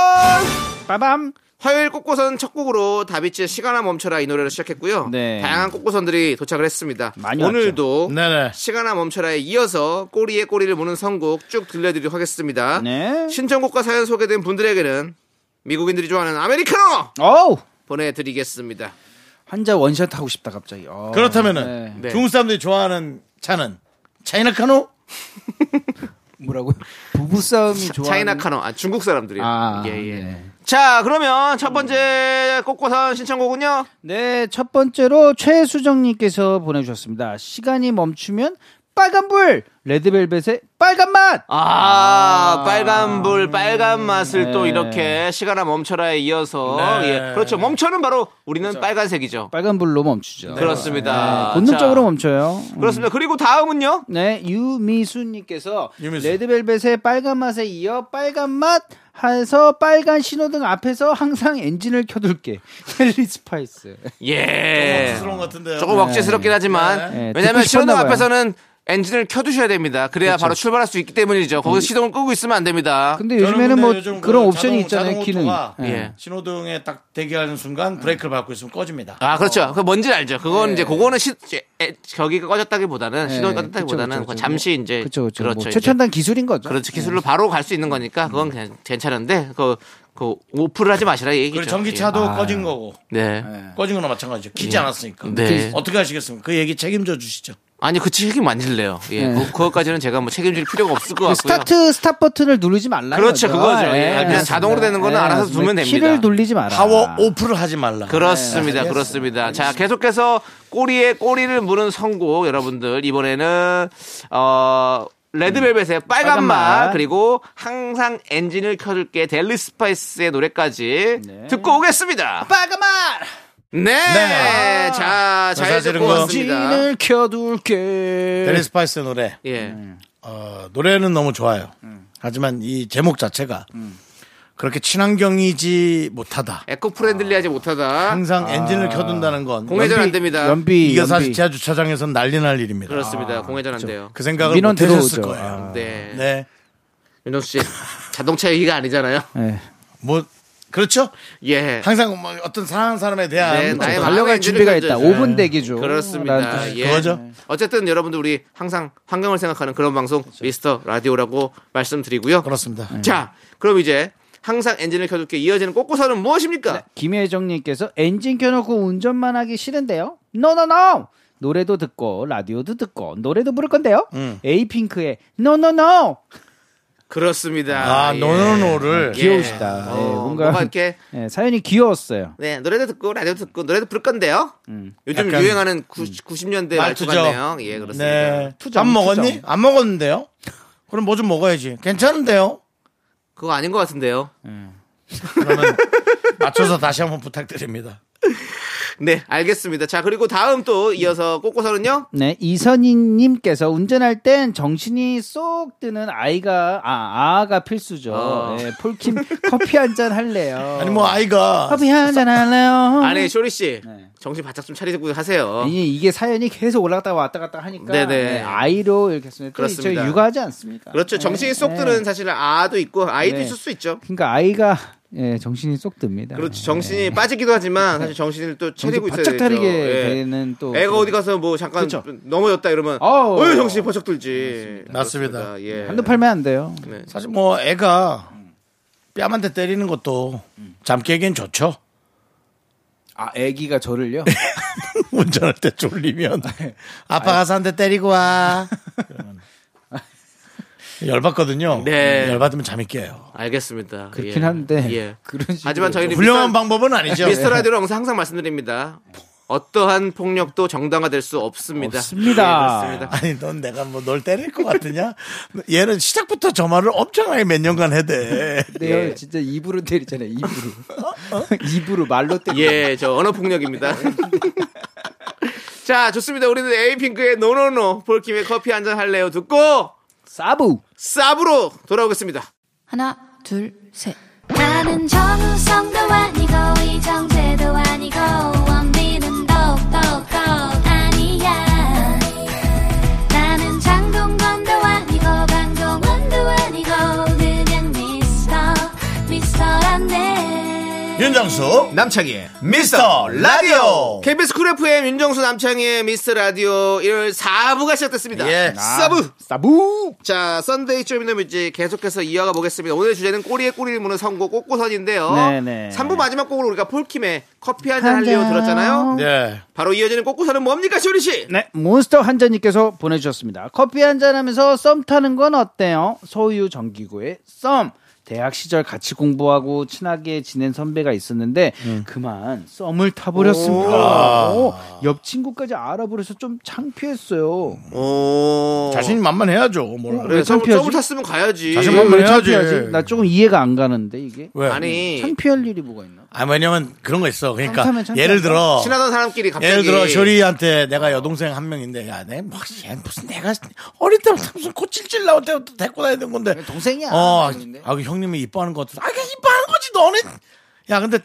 빠밤. 화요일 꼬꼬선 첫 곡으로 다비치의 시간아 멈춰라 이 노래를 시작했고요. 네. 다양한 꽃고선들이 도착을 했습니다. 많이 오늘도 네네. 시간아 멈춰라에 이어서 꼬리에 꼬리를 무는 선곡 쭉 들려드리도록 하겠습니다. 네. 신청곡과 사연 소개된 분들에게는 미국인들이 좋아하는 아메리카노 어우. 보내드리겠습니다. 한자 원샷 하고 싶다 갑자기. 어. 그렇다면은 네. 네. 중국 사람들이 좋아하는 차는 차이나카노? 뭐라고요? 부부 싸움이 좋아. 차이나카노, 아, 중국 사람들이요. 아, 예, 예. 네. 자, 그러면 첫 번째 꽃고선 신청곡은요? 네, 첫 번째로 최수정님께서 보내주셨습니다. 시간이 멈추면 빨간불 레드벨벳의 빨간 맛. 아, 빨간불, 빨간 맛을 네. 또 이렇게 시간아 멈춰라에 이어서. 네. 예. 그렇죠. 멈춰는 바로 우리는 빨간색이죠. 빨간불로 멈추죠. 그렇습니다. 네, 본능적으로 자, 멈춰요. 그렇습니다. 그리고 다음은요? 네, 유미수님께서 유미수. 레드벨벳의 빨간 맛에 이어 빨간 맛 해서 빨간 신호등 앞에서 항상 엔진을 켜둘게. 델리 스파이스. 예. 억지스러운 것 같은데요. 조금 억지스럽긴 하지만 네, 왜냐하면 듣고 신호등. 앞에서는 엔진을 켜두셔야 됩니다. 그래야 바로 출발할 수 있기 때문이죠. 거기서 시동을 끄고 있으면 안 됩니다. 근데 요즘에는 뭐 요즘 그런 그 옵션이 자동- 있잖아요. 자동 기능. 예. 신호등에 딱 대기하는 순간 브레이크를 밟고 있으면 꺼집니다. 아, 그렇죠. 그 뭔지 알죠. 그건 네. 이제 그거는 시, 에, 저기가 꺼졌다기보다는 시동이 네, 꺼졌다기보다는 그쵸, 그쵸, 그거 잠시 이제 그렇죠, 그렇죠. 그렇죠. 뭐 이제. 최첨단 기술인 거죠. 그렇죠. 기술로 바로 갈 수 있는 거니까 그건 그냥 괜찮은데 그, 그 off를 하지 마시라 이 얘기죠. 그리고 전기차도 꺼진 거고 예. 네. 꺼진 거나 마찬가지죠. 키지 예. 않았으니까. 네. 어떻게 하시겠습니까? 그 얘기 책임져 주시죠. 아니 그 책임 안 질래요. 예. 네. 그, 그것까지는 제가 뭐 책임질 필요가 없을 것그 같고요. 스타트 stop 버튼을 누르지 말라. 그렇죠. 그거죠. 예. 그냥 그렇습니다. 자동으로 되는 거는 알아서 두면 됩니다. 키를 돌리지 마라. 파워 off를 하지 말라. 그렇습니다. 그렇습니다. 자, 계속해서 꼬리에 꼬리를 무는 선곡 여러분들 이번에는 어 레드벨벳의 빨간 빨간 맛 맛. 그리고 항상 엔진을 켜둘게 델리 스파이스의 노래까지 네. 듣고 오겠습니다. 빨간 맛. 네. 네. 자, 잘 사실은 듣고 그 왔습니다. 엔진을 켜둘게. 델리 스파이스 노래. 예. 어, 노래는 너무 좋아요. 하지만 이 제목 자체가 그렇게 친환경이지 못하다. eco-friendly하지 못하다. 항상 엔진을 켜둔다는 건 공회전 안 연비- 됩니다. 연비. 이게 연비. 사실 지하 주차장에서는 난리 날 일입니다. 그렇습니다. 공회전 안 돼요. 그 생각을 민원 못 들어오죠. 거예요. 아. 네. 네. 윤정수 씨, 자동차 얘기가 아니잖아요. 네. 뭐 그렇죠? 예. 항상 뭐 어떤 사랑하는 사람에 대한 네, 나의 달려갈 준비가. 있다. 5분 대기죠. 그렇습니다. 예. 그거죠. 어쨌든 여러분들 우리 항상 환경을 생각하는 그런 방송 미스터 라디오라고 말씀드리고요. 그렇습니다. 자, 그럼 이제 항상 엔진을 켜둘게 이어지는 꼬꼬선은 무엇입니까? 네. 김혜정님께서 엔진 켜놓고 운전만 하기 싫은데요. No No No. 노래도 듣고 라디오도 듣고 노래도 부를 건데요. 음. 에이핑크의 No No No. 그렇습니다. 아, 예. No No No를 예. 귀여우시다. 어, 예, 뭔가- 뭔가 이렇게 예, 사연이 귀여웠어요. 네, 노래도 듣고 라디오도 듣고 노래도 부를 건데요. 요즘 약간- 유행하는 90, 년대 말투 말투죠. 같네요. 예, 그렇습니다. 네. 투정, 밥 먹었니? 투정. 안 먹었는데요? 그럼 뭐 좀 먹어야지. 괜찮은데요? 그거 아닌 것 같은데요. 그러면 맞춰서 다시 한번 부탁드립니다. 네, 알겠습니다. 자, 그리고 다음 또 이어서 꽃고선은요? 네, 이선희님께서 운전할 땐 정신이 쏙 드는 아이가 아 아가 필수죠. 어. 네, 폴킴 커피 한 잔 할래요. 아니 뭐 아이가 커피 한 잔 할래요. 아니, 쇼리 씨. 네. 정신 바짝 좀 차리고 하세요. 아니, 이게 사연이 계속 올라갔다 왔다 갔다 하니까 네네. 네, 아이로 이렇게 했습니다. 또 그렇습니다. 저 육아하지 않습니까? 그렇죠. 정신이 쏙 네. 드는 사실은 아도 있고 아이도 네. 있을 수 있죠. 그러니까 아이가 예, 정신이 쏙 듭니다. 그렇죠. 정신이 빠지기도 하지만 사실 정신을 또 차리고 있어야 바짝 되죠. 차리게 예. 되는 또 애가 어디 가서 뭐 잠깐 그렇죠. 넘어졌다 이러면 어우. 정신이 번쩍 들지. 맞습니다. 그렇습니다. 예. 한두 팔면 안 돼요. 네. 사실 뭐 애가 뺨한테 때리는 것도 잠 깨기엔 좋죠. 아, 아기가 저를요? 운전할 때 졸리면 아빠 가서 한대 때리고 와. 열받거든요. 네. 열받으면 잠이 깨요. 알겠습니다. 그렇긴 예. 한데 예. 그런 식으로 하지만 저희는 훌륭한 미스터, 방법은 아니죠. 미스터 라디오로 항상 항상 말씀드립니다. 어떠한 폭력도 정당화될 수 없습니다. 없습니다. 예, 그렇습니다. 아니, 넌 내가 뭐 널 때릴 것 같으냐? 얘는 시작부터 저 말을 엄청나게 몇 년간 해대. 근데요, 예. 진짜 입으로 때리잖아요. 입으로. 입으로 말로 때리. 예, 저 언어 폭력입니다. 자, 좋습니다. 우리는 에이핑크의 No No No 폴킴의 커피 한 잔 할래요 듣고 사부. 사부로 돌아오겠습니다. 하나, 둘, 셋. 나는 정우성도 아니고, 이정재도 아니고, 원빈은 더욱더 아니야. 나는 장동건도 아니고, 강동원도 아니고, 그냥 미스터, 미스터란데. 윤정수 남창희 미스터 라디오 KBS Cool FM 윤정수 남창희의 미스터 라디오 일요일 4부가 시작됐습니다. 예. 사부. 사부. 자, Sunday Show Me the Music 계속해서 이어가 보겠습니다. 오늘 주제는 꼬리에 꼬리를 무는 선곡 꼬꼬선인데요. 네네. 3부 마지막 곡으로 우리가 폴킴의 커피 한잔한 할래요 잔. 들었잖아요. 네 바로 이어지는 꼬꼬선은 뭡니까, 쇼리 씨? 네, 몬스터 한잔님께서 보내주셨습니다. 커피 한잔 하면서 썸 타는 건 어때요? 소유 정기고의 썸. 대학 시절 같이 공부하고 친하게 지낸 선배가 있었는데 그만 썸을 타버렸습니다. 오, 옆 친구까지 알아버려서 좀 창피했어요. 오. 자신이 만만해야죠 뭘 그래, 썸, 창피하지? 썸을 탔으면 가야지. 자신 왜 만만해야지 창피하지? 나 조금 이해가 안 가는데 이게 왜 아니, 창피할 일이 뭐가 있나? 아 왜냐면 그런 거 있어 그러니까 썸타면 창피하다? 예를 들어 친하던 사람끼리 갑자기. 예를 들어 쇼리한테 내가 여동생 한 명인데 야내 뭐, 얘 무슨 내가 어릴 때부터 무슨 코찔찔 나올 때부터 데리고 다니던 건데 동생이야. 어, 형인데. 아, 그 형님이 이뻐하는 것도 아, 그냥 이뻐하는 거지 너는 야 근데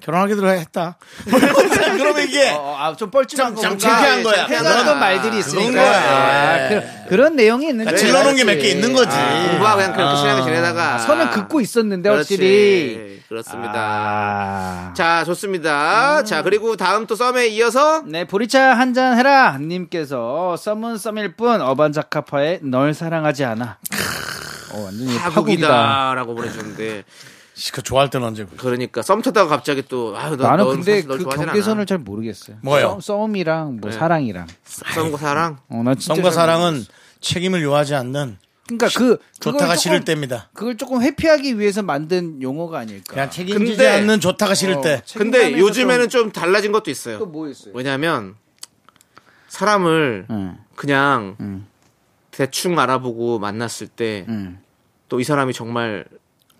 결혼하기로 했다 그러면 이게 어, 아, 좀 뻘쭘한 좀거 창피한 거야. 창피한 그건- 말들이 그런 있으니까 거야. 아, 그, 그런 내용이 있는데 그러니까 질러놓은 게 몇 개 있는 거지 공부하고 그냥 그렇게 친하게 지내다가. 선을 긋고 있었는데 그렇지. 확실히 그렇습니다. 아. 자, 좋습니다. 자, 그리고 다음 또 썸에 이어서 네, 보리차 한 잔 해라 님께서 썸은 썸일 뿐 어반자카파의 널 사랑하지 않아. 어, 완전히 파국이다. 파국이다 라고 보내주셨는데 그 좋아할 때는 언제 그러니까 썸 타다가 갑자기 또 아유 너, 나는 넌 근데 그 경계선을 않아. 잘 모르겠어요. 뭐요? 썸, 썸이랑 뭐 네. 사랑이랑. 썸과 사랑 어, 나 진짜 썸과 잘 사랑은 모르겠어. 책임을 요하지 않는 그러니까 그 좋다가 그걸 싫을 조금- 때입니다 그걸 조금 회피하기 위해서 만든 용어가 아닐까. 그냥 책임지지 근데- 않는 좋다가 싫을 어, 때 근데 요즘에는 좀 달라진 것도 있어요 또 뭐 있어요? 왜냐하면 사람을 응, 그냥 음. 대충 알아보고 만났을 때 또이 응. 사람이 정말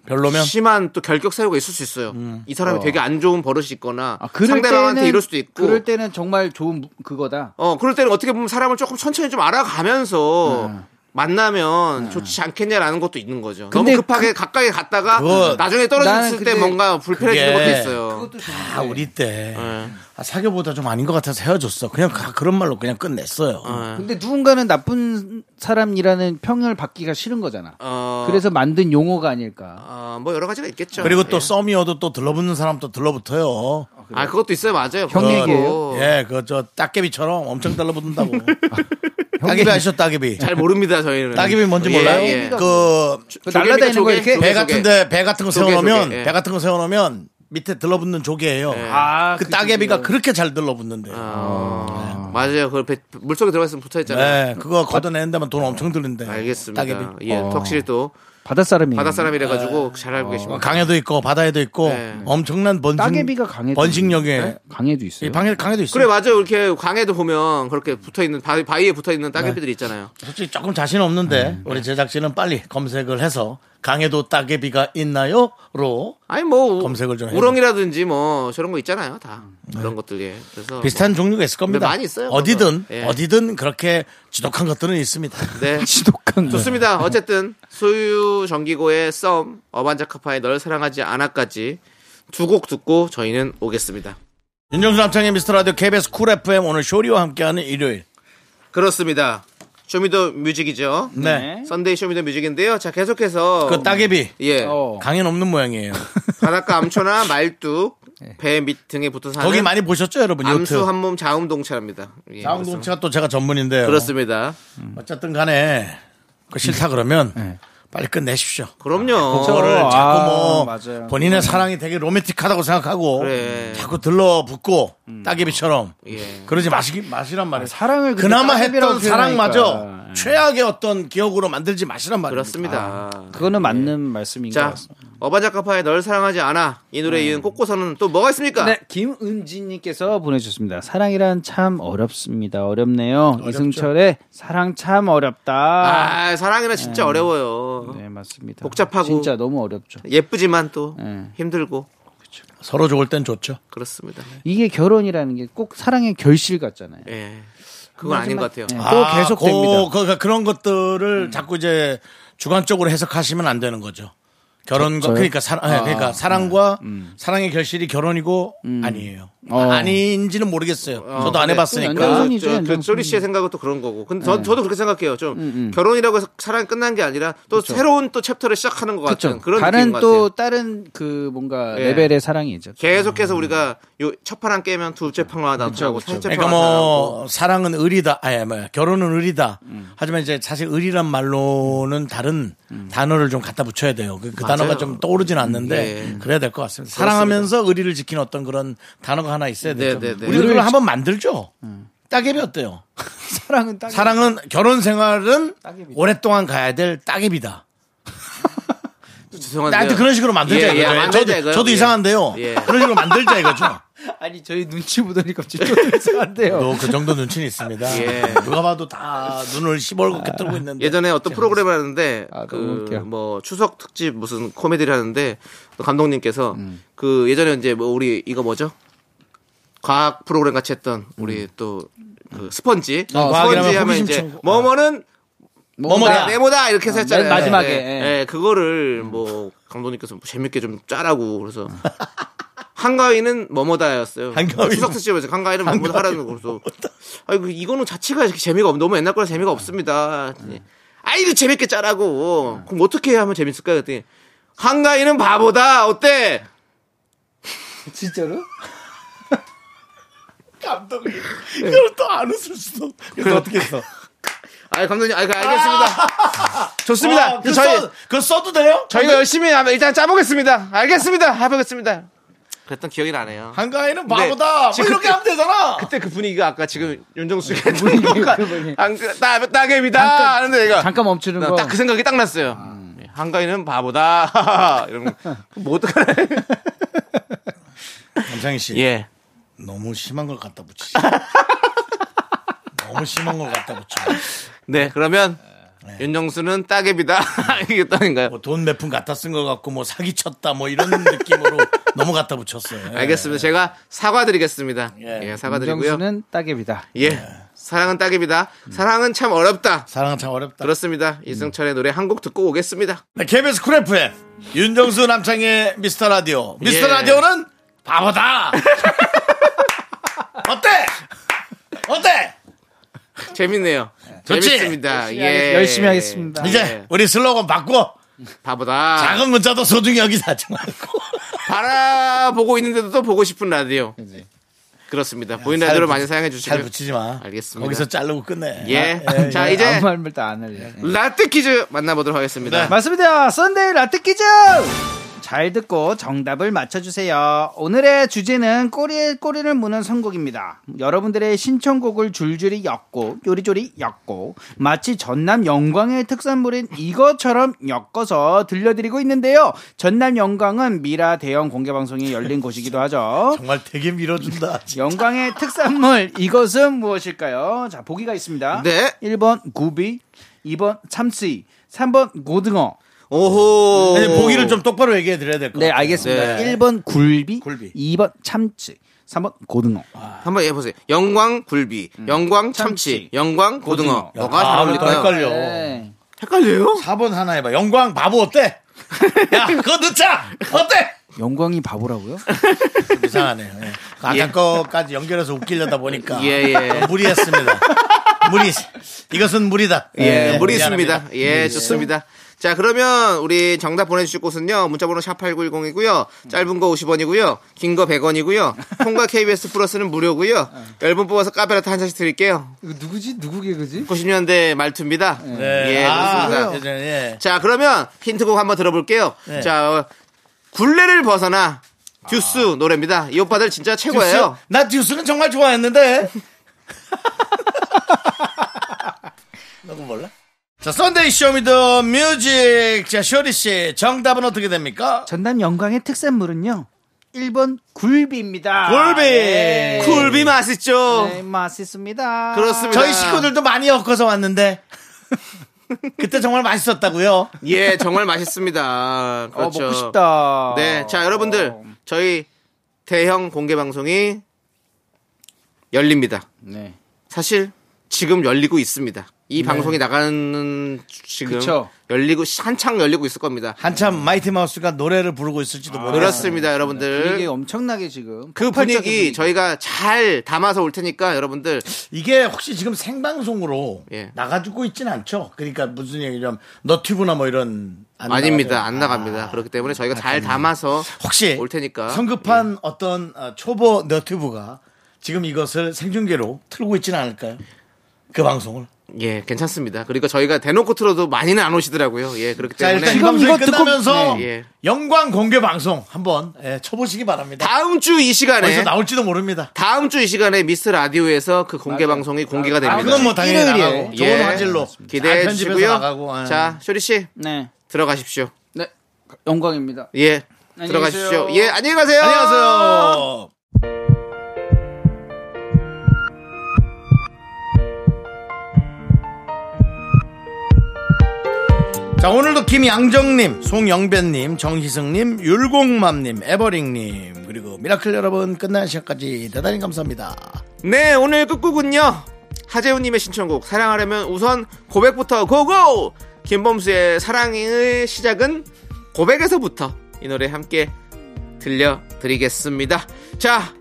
별로면 심한 또 결격 사유가 있을 수 있어요. 이 사람이 되게 안 좋은 버릇이 있거나 아, 상대방한테 때는- 이럴 수도 있고. 그럴 때는 정말 좋은 그거다. 어 그럴 때는 어떻게 보면 사람을 조금 천천히 좀 알아가면서 음. 만나면 좋지 않겠냐라는 것도 있는 거죠. 근데 너무 급하게 가까이 갔다가 그거- 나중에 떨어졌을 때 뭔가 불편해지는 것도 있어요. 그것도 다 우리 때 네. 아, 사교보다 좀 아닌 것 같아서 헤어졌어 그냥 가- 그런 말로 그냥 끝냈어요 어. 근데 누군가는 나쁜 사람이라는 평을 받기가 싫은 거잖아. 어, 그래서 만든 용어가 아닐까. 어, 뭐 여러 가지가 있겠죠. 그리고 또 예. 썸이어도 또 들러붙는 사람 또 들러붙어요 아 그것도 있어요, 맞아요. 형. 얘기예요? 예, 그 저 따개비처럼 엄청 달라붙는다고. 따개비 아시죠, 따개비? 잘 모릅니다 저희는. 따개비 뭔지 예, 몰라요? 예. 그 그 날라다니는 거 이렇게 배. 같은데 배 같은 거 조개, 세워놓으면 조개, 예. 배 같은 거 세워놓으면 밑에 들러붙는 조개예요. 아, 그그 따개비가. 그렇게 잘 들러붙는데. 어, 맞아요. 그 배- 물속에 들어갔으면 붙어 있잖아요. 네, 그거 걷어내는 데만 돈 엄청 드는데. 알겠습니다. 따개비. 예, 확실히 또 바다 사람이 바다 사람이라 가지고 잘 알고 계십니다. 어, 강에도 있고 바다에도 있고 네. 엄청난 번식 따개비가 강에도 번식력에 있어요. 이 방에 강에도 있어요. 그래 맞아요. 이렇게 강에도 보면 그렇게 붙어 있는 바위, 바위에 붙어 있는 따개비들이 있잖아요. 솔직히 조금 자신 없는데 우리 제작진은 빨리 검색을 해서 강에도 따개비가 있나요?로 아니 뭐 검색을 좀. 우렁이라든지 뭐 저런 거 있잖아요. 다 그런 것들 예. 그래서 비슷한 종류가 있을 겁니다. 많이 있어요, 어디든. 예. 어디든 그렇게 지독한 것들은 있습니다. 뭐, 네. 지독한 거. 좋습니다. 어쨌든 소유 정기고의 썸 어반자카파의 널 사랑하지 않아까지 두 곡 듣고 저희는 오겠습니다. 윤정수 남창희 미스터 라디오 KBS Cool FM 오늘 쇼리와 함께하는 일요일. 그렇습니다. Show Me the Music이죠. 네. Sunday Show Me the Music인데요. 자 계속해서 그 따개비 예 어. 강엔 없는 모양이에요. 바닷가 암초나 말뚝 배 밑 등에 붙어 사는 거기 많이 보셨죠, 여러분? 요트. 암수 한몸 자웅동체랍니다. 예, 자웅동체가 또 제가 전문인데요. 그렇습니다. 어쨌든 간에 그 싫다 그러면 빨리 끝내십시오. 그럼요. 그거를 아, 자꾸 뭐 맞아요. 본인의 사랑이 되게 로맨틱하다고 생각하고 그래. 자꾸 들러붙고 따개비처럼 예. 그러지 마시, 마시란 말이에요. 사랑을 그나마 했던 사랑마저 표현하니까. 최악의 어떤 기억으로 만들지 마시란 말이에요. 그렇습니다. 그거는 맞는 말씀인 것 자, 같습니다. 어반자카파의 널 사랑하지 않아 이 노래 이은 꽃고서는 또 뭐가 있습니까? 네, 김은지님께서 보내주셨습니다. 사랑이란 참 어렵습니다. 어렵네요. 이승철의 사랑 참 어렵다. 아, 사랑이란 진짜 어려워요. 네, 맞습니다. 복잡하고. 진짜 너무 어렵죠. 예쁘지만 또 네. 힘들고 서로 좋을 땐 좋죠. 그렇습니다. 이게 결혼이라는 게 꼭 사랑의 결실 같잖아요. 예. 그건 아닌 것 같아요. 네, 또 계속 그, 됩니다. 그, 그런 것들을 자꾸 이제 주관적으로 해석하시면 안 되는 거죠. 결혼과 저요? 그러니까 사랑 아, 그러니까 사랑과 사랑의 결실이 결혼이고 아니에요. 어. 아닌지는 모르겠어요. 저도 안 해봤으니까. 저, 그. 쪼리 씨의 생각은 또 그런 거고. 근데 저, 저도 그렇게 생각해요. 좀 결혼이라고 해서 사랑이 끝난 게 아니라 또 새로운 또 챕터를 시작하는 것 같은 그렇죠. 그런 다른 느낌인 것또 같아요. 다른 그 뭔가 예. 레벨의 사랑이죠. 계속해서 우리가 요첫 판안 깨면 두째 판화 나타나고 세째 그러니까 뭐 사랑은 의리다, 아니 뭐야 결혼은 의리다. 음. 하지만 이제 사실 의리란 말로는 다른 단어를 좀 갖다 붙여야 돼요. 그, 그 맞아요. 단어가 좀 떠오르진 않는데 예. 그래야 될 것 같습니다. 사랑하면서 의리를 지키는 어떤 그런 단어가 하나 있어야 네, 되죠. 네, 네. 우리 그걸 한번 만들죠. 따개비 어때요? 사랑은 딱 사랑은 결혼 생활은. 오랫동안 가야 될 따개비다. 죄송한데 나한테 그런 식으로 만들자 예, 예, 이거죠. 만들자 저도. 저도 예. 이상한데요. 예. 그런 식으로 만들자 이거죠. 아니 저희 눈치 보더니 갑자기 좀 이상한데요. 또 그 정도 눈치는 있습니다. 예. 누가 봐도 다 눈을 시뻘겋게 뜨고 있는데. 예전에 어떤 프로그램을 하는데 아, 그. 뭐 추석 특집 무슨 코미디를 하는데 또 감독님께서 음. 그 예전에 이제 뭐 우리 이거 뭐죠? 과학 프로그램 같이 했던 음. 우리 또그 스펀지 어, 스펀지 하면 이제 친구. 뭐뭐는 뭐뭐다. 네, 네모다 이렇게 해서 했잖아요. 맨 마지막에, 예, 예. 예, 그거를 뭐 감독님께서 뭐 재밌게 좀 짜라고 그래서 한가위는 뭐뭐다였어요. 한가위는 추석 특집에서 한가위는 뭐뭐다 하라는 거 그래서 아이고 이거는 자체가 이렇게 재미가 없 너무 옛날 거라 재미가 없습니다. 아이 그 재밌게 짜라고. 그럼 어떻게 하면 재밌을까 그랬더니 한가위는 바보다 어때? 진짜로? 감독님. 이걸 또안 웃을 수도. 그래서 어떻게 했어? 아 감독님, 아 알겠습니다. 좋습니다. 아, 그거, 저희 써, 그거 써도 돼요? 저희가 열심히 하면 일단 짜보겠습니다. 알겠습니다. 해보겠습니다. 그랬던 기억이 나네요. 한가위는 바보다. 뭐 이렇게 하면 되잖아. 그때 그 분위기가 아까 지금 윤정수 씨가 했던 것과 따- 따개비다 하는데 내가 잠깐 멈추는 거. 딱 그 생각이 딱 났어요. 예, 한가위는 바보다. 이런 거. 뭐 어떡하래. 남창희 씨. 예. 너무 심한 걸 갖다 붙이지. 너무 심한 걸 갖다 붙여. 네, 그러면 윤정수는 따개비다. 이게 땅인가요? 뭐 돈몇 푼 갖다 쓴 것 같고 뭐 사기 쳤다 뭐 이런 느낌으로 너무 갖다 붙였어요. 예. 알겠습니다. 제가 사과드리겠습니다. 예. 예, 사과드리고요. 정수는 따개비다. 예. 사랑은 따개비다. 사랑은 참 어렵다. 사랑은 참 어렵다. 그렇습니다. 이승철의 노래 한 곡 듣고 오겠습니다. 네, KBS 쿨 FM 윤정수 남창의 미스터 라디오. 미스터 예. 라디오는 바보다. 어때? 어때? 재밌네요. 좋지? 재밌습니다. 예. 열심히 하겠습니다. 이제 우리 슬로건 바꿔. 바보다. 작은 문자도 소중히 여기서 하지 말고. 바라보고 있는데도 또 보고 싶은 라디오. 그렇습니다. 보이는 라디오를 많이 사용해 잘 주시고요. 붙이지 마. 알겠습니다. 거기서 자르고 끝내. 예. 아, 자, 예. 이제 아무 말도 안 할래. 라떼 퀴즈 만나보도록 하겠습니다. 네. 맞습니다. Sunday 라떼 퀴즈! 잘 듣고 정답을 맞춰주세요. 오늘의 주제는 꼬리에 꼬리를 무는 선곡입니다. 여러분들의 신청곡을 줄줄이 엮고 요리조리 엮고 마치 전남 영광의 특산물인 이것처럼 엮어서 들려드리고 있는데요. 전남 영광은 미라 대형 공개방송이 열린 곳이기도 하죠. 정말 되게 밀어준다. 영광의 특산물 이것은 무엇일까요? 자 보기가 있습니다. 네. 1번 굴비, 2번 참치, 3번 고등어. 오호. 아니, 보기를 좀 똑바로 얘기해 드려야 될것 네, 같아요. 알겠습니다. 네. 1번 굴비, 굴비. 2번 참치, 3번 고등어. 한번 해보세요. 영광 굴비, 영광 참치, 참치, 영광 고등어. 고등어. 뭐가 잘 아, 또 어울릴까요? 헷갈려. 네. 헷갈려요? 4번 하나 해봐. 영광 바보 어때? 야, 그거 넣자! 어때? 영광이 바보라고요? 좀 이상하네요. 예. 아까 예. 거까지 연결해서 웃기려다 보니까. 예, 예. 무리했습니다. 무리. 이것은 무리다. 예, 무리 미안합니다. 있습니다. 예, 좋습니다. 자, 그러면 우리 정답 보내주실 곳은요. 문자번호 샵8910이고요. 짧은 거 50원이고요. 긴 거 100원이고요. 통과 KBS 플러스는 무료고요. 10분 뽑아서 카페라트 한 잔씩 드릴게요. 이거 누구지? 누구 개그지? 90년대 말투입니다. 네. 예, 아, 그렇습니다. 예전에, 예. 자, 그러면 힌트곡 한번 들어볼게요. 네. 자, 어, 굴레를 벗어나 듀스 노래입니다. 이 오빠들 진짜 최고예요. 듀스? 나 듀스는 정말 좋아했는데. 너도 몰라? 자, Sunday Show Me the Music. 자, 쇼리 씨, 정답은 어떻게 됩니까? 전남 영광의 특산물은요. 1번 굴비입니다. 굴비. 네. 굴비 맛있죠? 네, 맛있습니다. 그렇습니다. 저희 식구들도 많이 엮어서 왔는데. 그때 정말 맛있었다고요. 예, 정말 맛있습니다. 어, 그렇죠. 먹고 싶다. 네, 자 여러분들 어. 저희 대형 공개 방송이 열립니다. 네. 사실 지금 열리고 있습니다. 이 방송이 나가는 지금 그쵸. 열리고 한창 열리고 있을 겁니다. 한참 마이티 마우스가 노래를 부르고 있을지도 모르겠어요. 아, 그렇습니다, 여러분들. 이게 엄청나게 지금 그 폭발적인 분위기 저희가 잘 담아서 올 테니까 여러분들 이게 혹시 지금 생방송으로 예. 나가지고 있진 않죠? 그러니까 무슨 얘기냐면 너튜브나 뭐 이런 안 아닙니다. 나가죠? 안 나갑니다. 그렇기 때문에 저희가 잘 담아서 혹시 올 테니까. 예. 성급한 어떤 어, 초보 너튜브가 지금 이것을 생중계로 틀고 있지는 않을까요? 그 방송을. 예, 괜찮습니다. 그리고 저희가 대놓고 틀어도 많이는 안 오시더라고요. 예, 그렇기 자, 때문에 일단 이 지금 이거 듣고- 끝나면서 네. 예. 영광 공개 방송 한번 예, 쳐보시기 바랍니다. 다음 주 이 시간에 어디서 나올지도 모릅니다. 다음 주 이 시간에 미스 라디오에서 그 공개 방송이 공개가 아, 됩니다. 그건 뭐 당연히 일요일이에요. 나가고 좋은 예. 화질로 기대해 잘 편집해서 주시고요. 나가고, 예. 자, 쇼리 씨 네. 들어가십시오. 네. 영광입니다. 예. 안녕히 들어가십시오. 계세요. 예, 안녕히 가세요. 안녕하세요. 자, 오늘도 김양정님, 송영배님, 정희승님, 율곡맘님, 에버링님, 그리고 미라클 여러분 끝나는 시간까지 대단히 감사합니다. 네, 오늘 끝곡은요. 하재훈님의 신청곡 사랑하려면 우선 고백부터 go go. 김범수의 사랑의 시작은 고백에서부터 이 노래 함께 들려드리겠습니다. 자,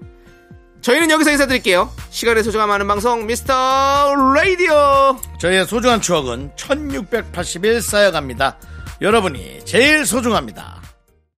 저희는 여기서 인사드릴게요. 시간의 소중함 많은 방송 미스터 라디오. 저희의 소중한 추억은 1681 쌓여갑니다. 여러분이 제일 소중합니다.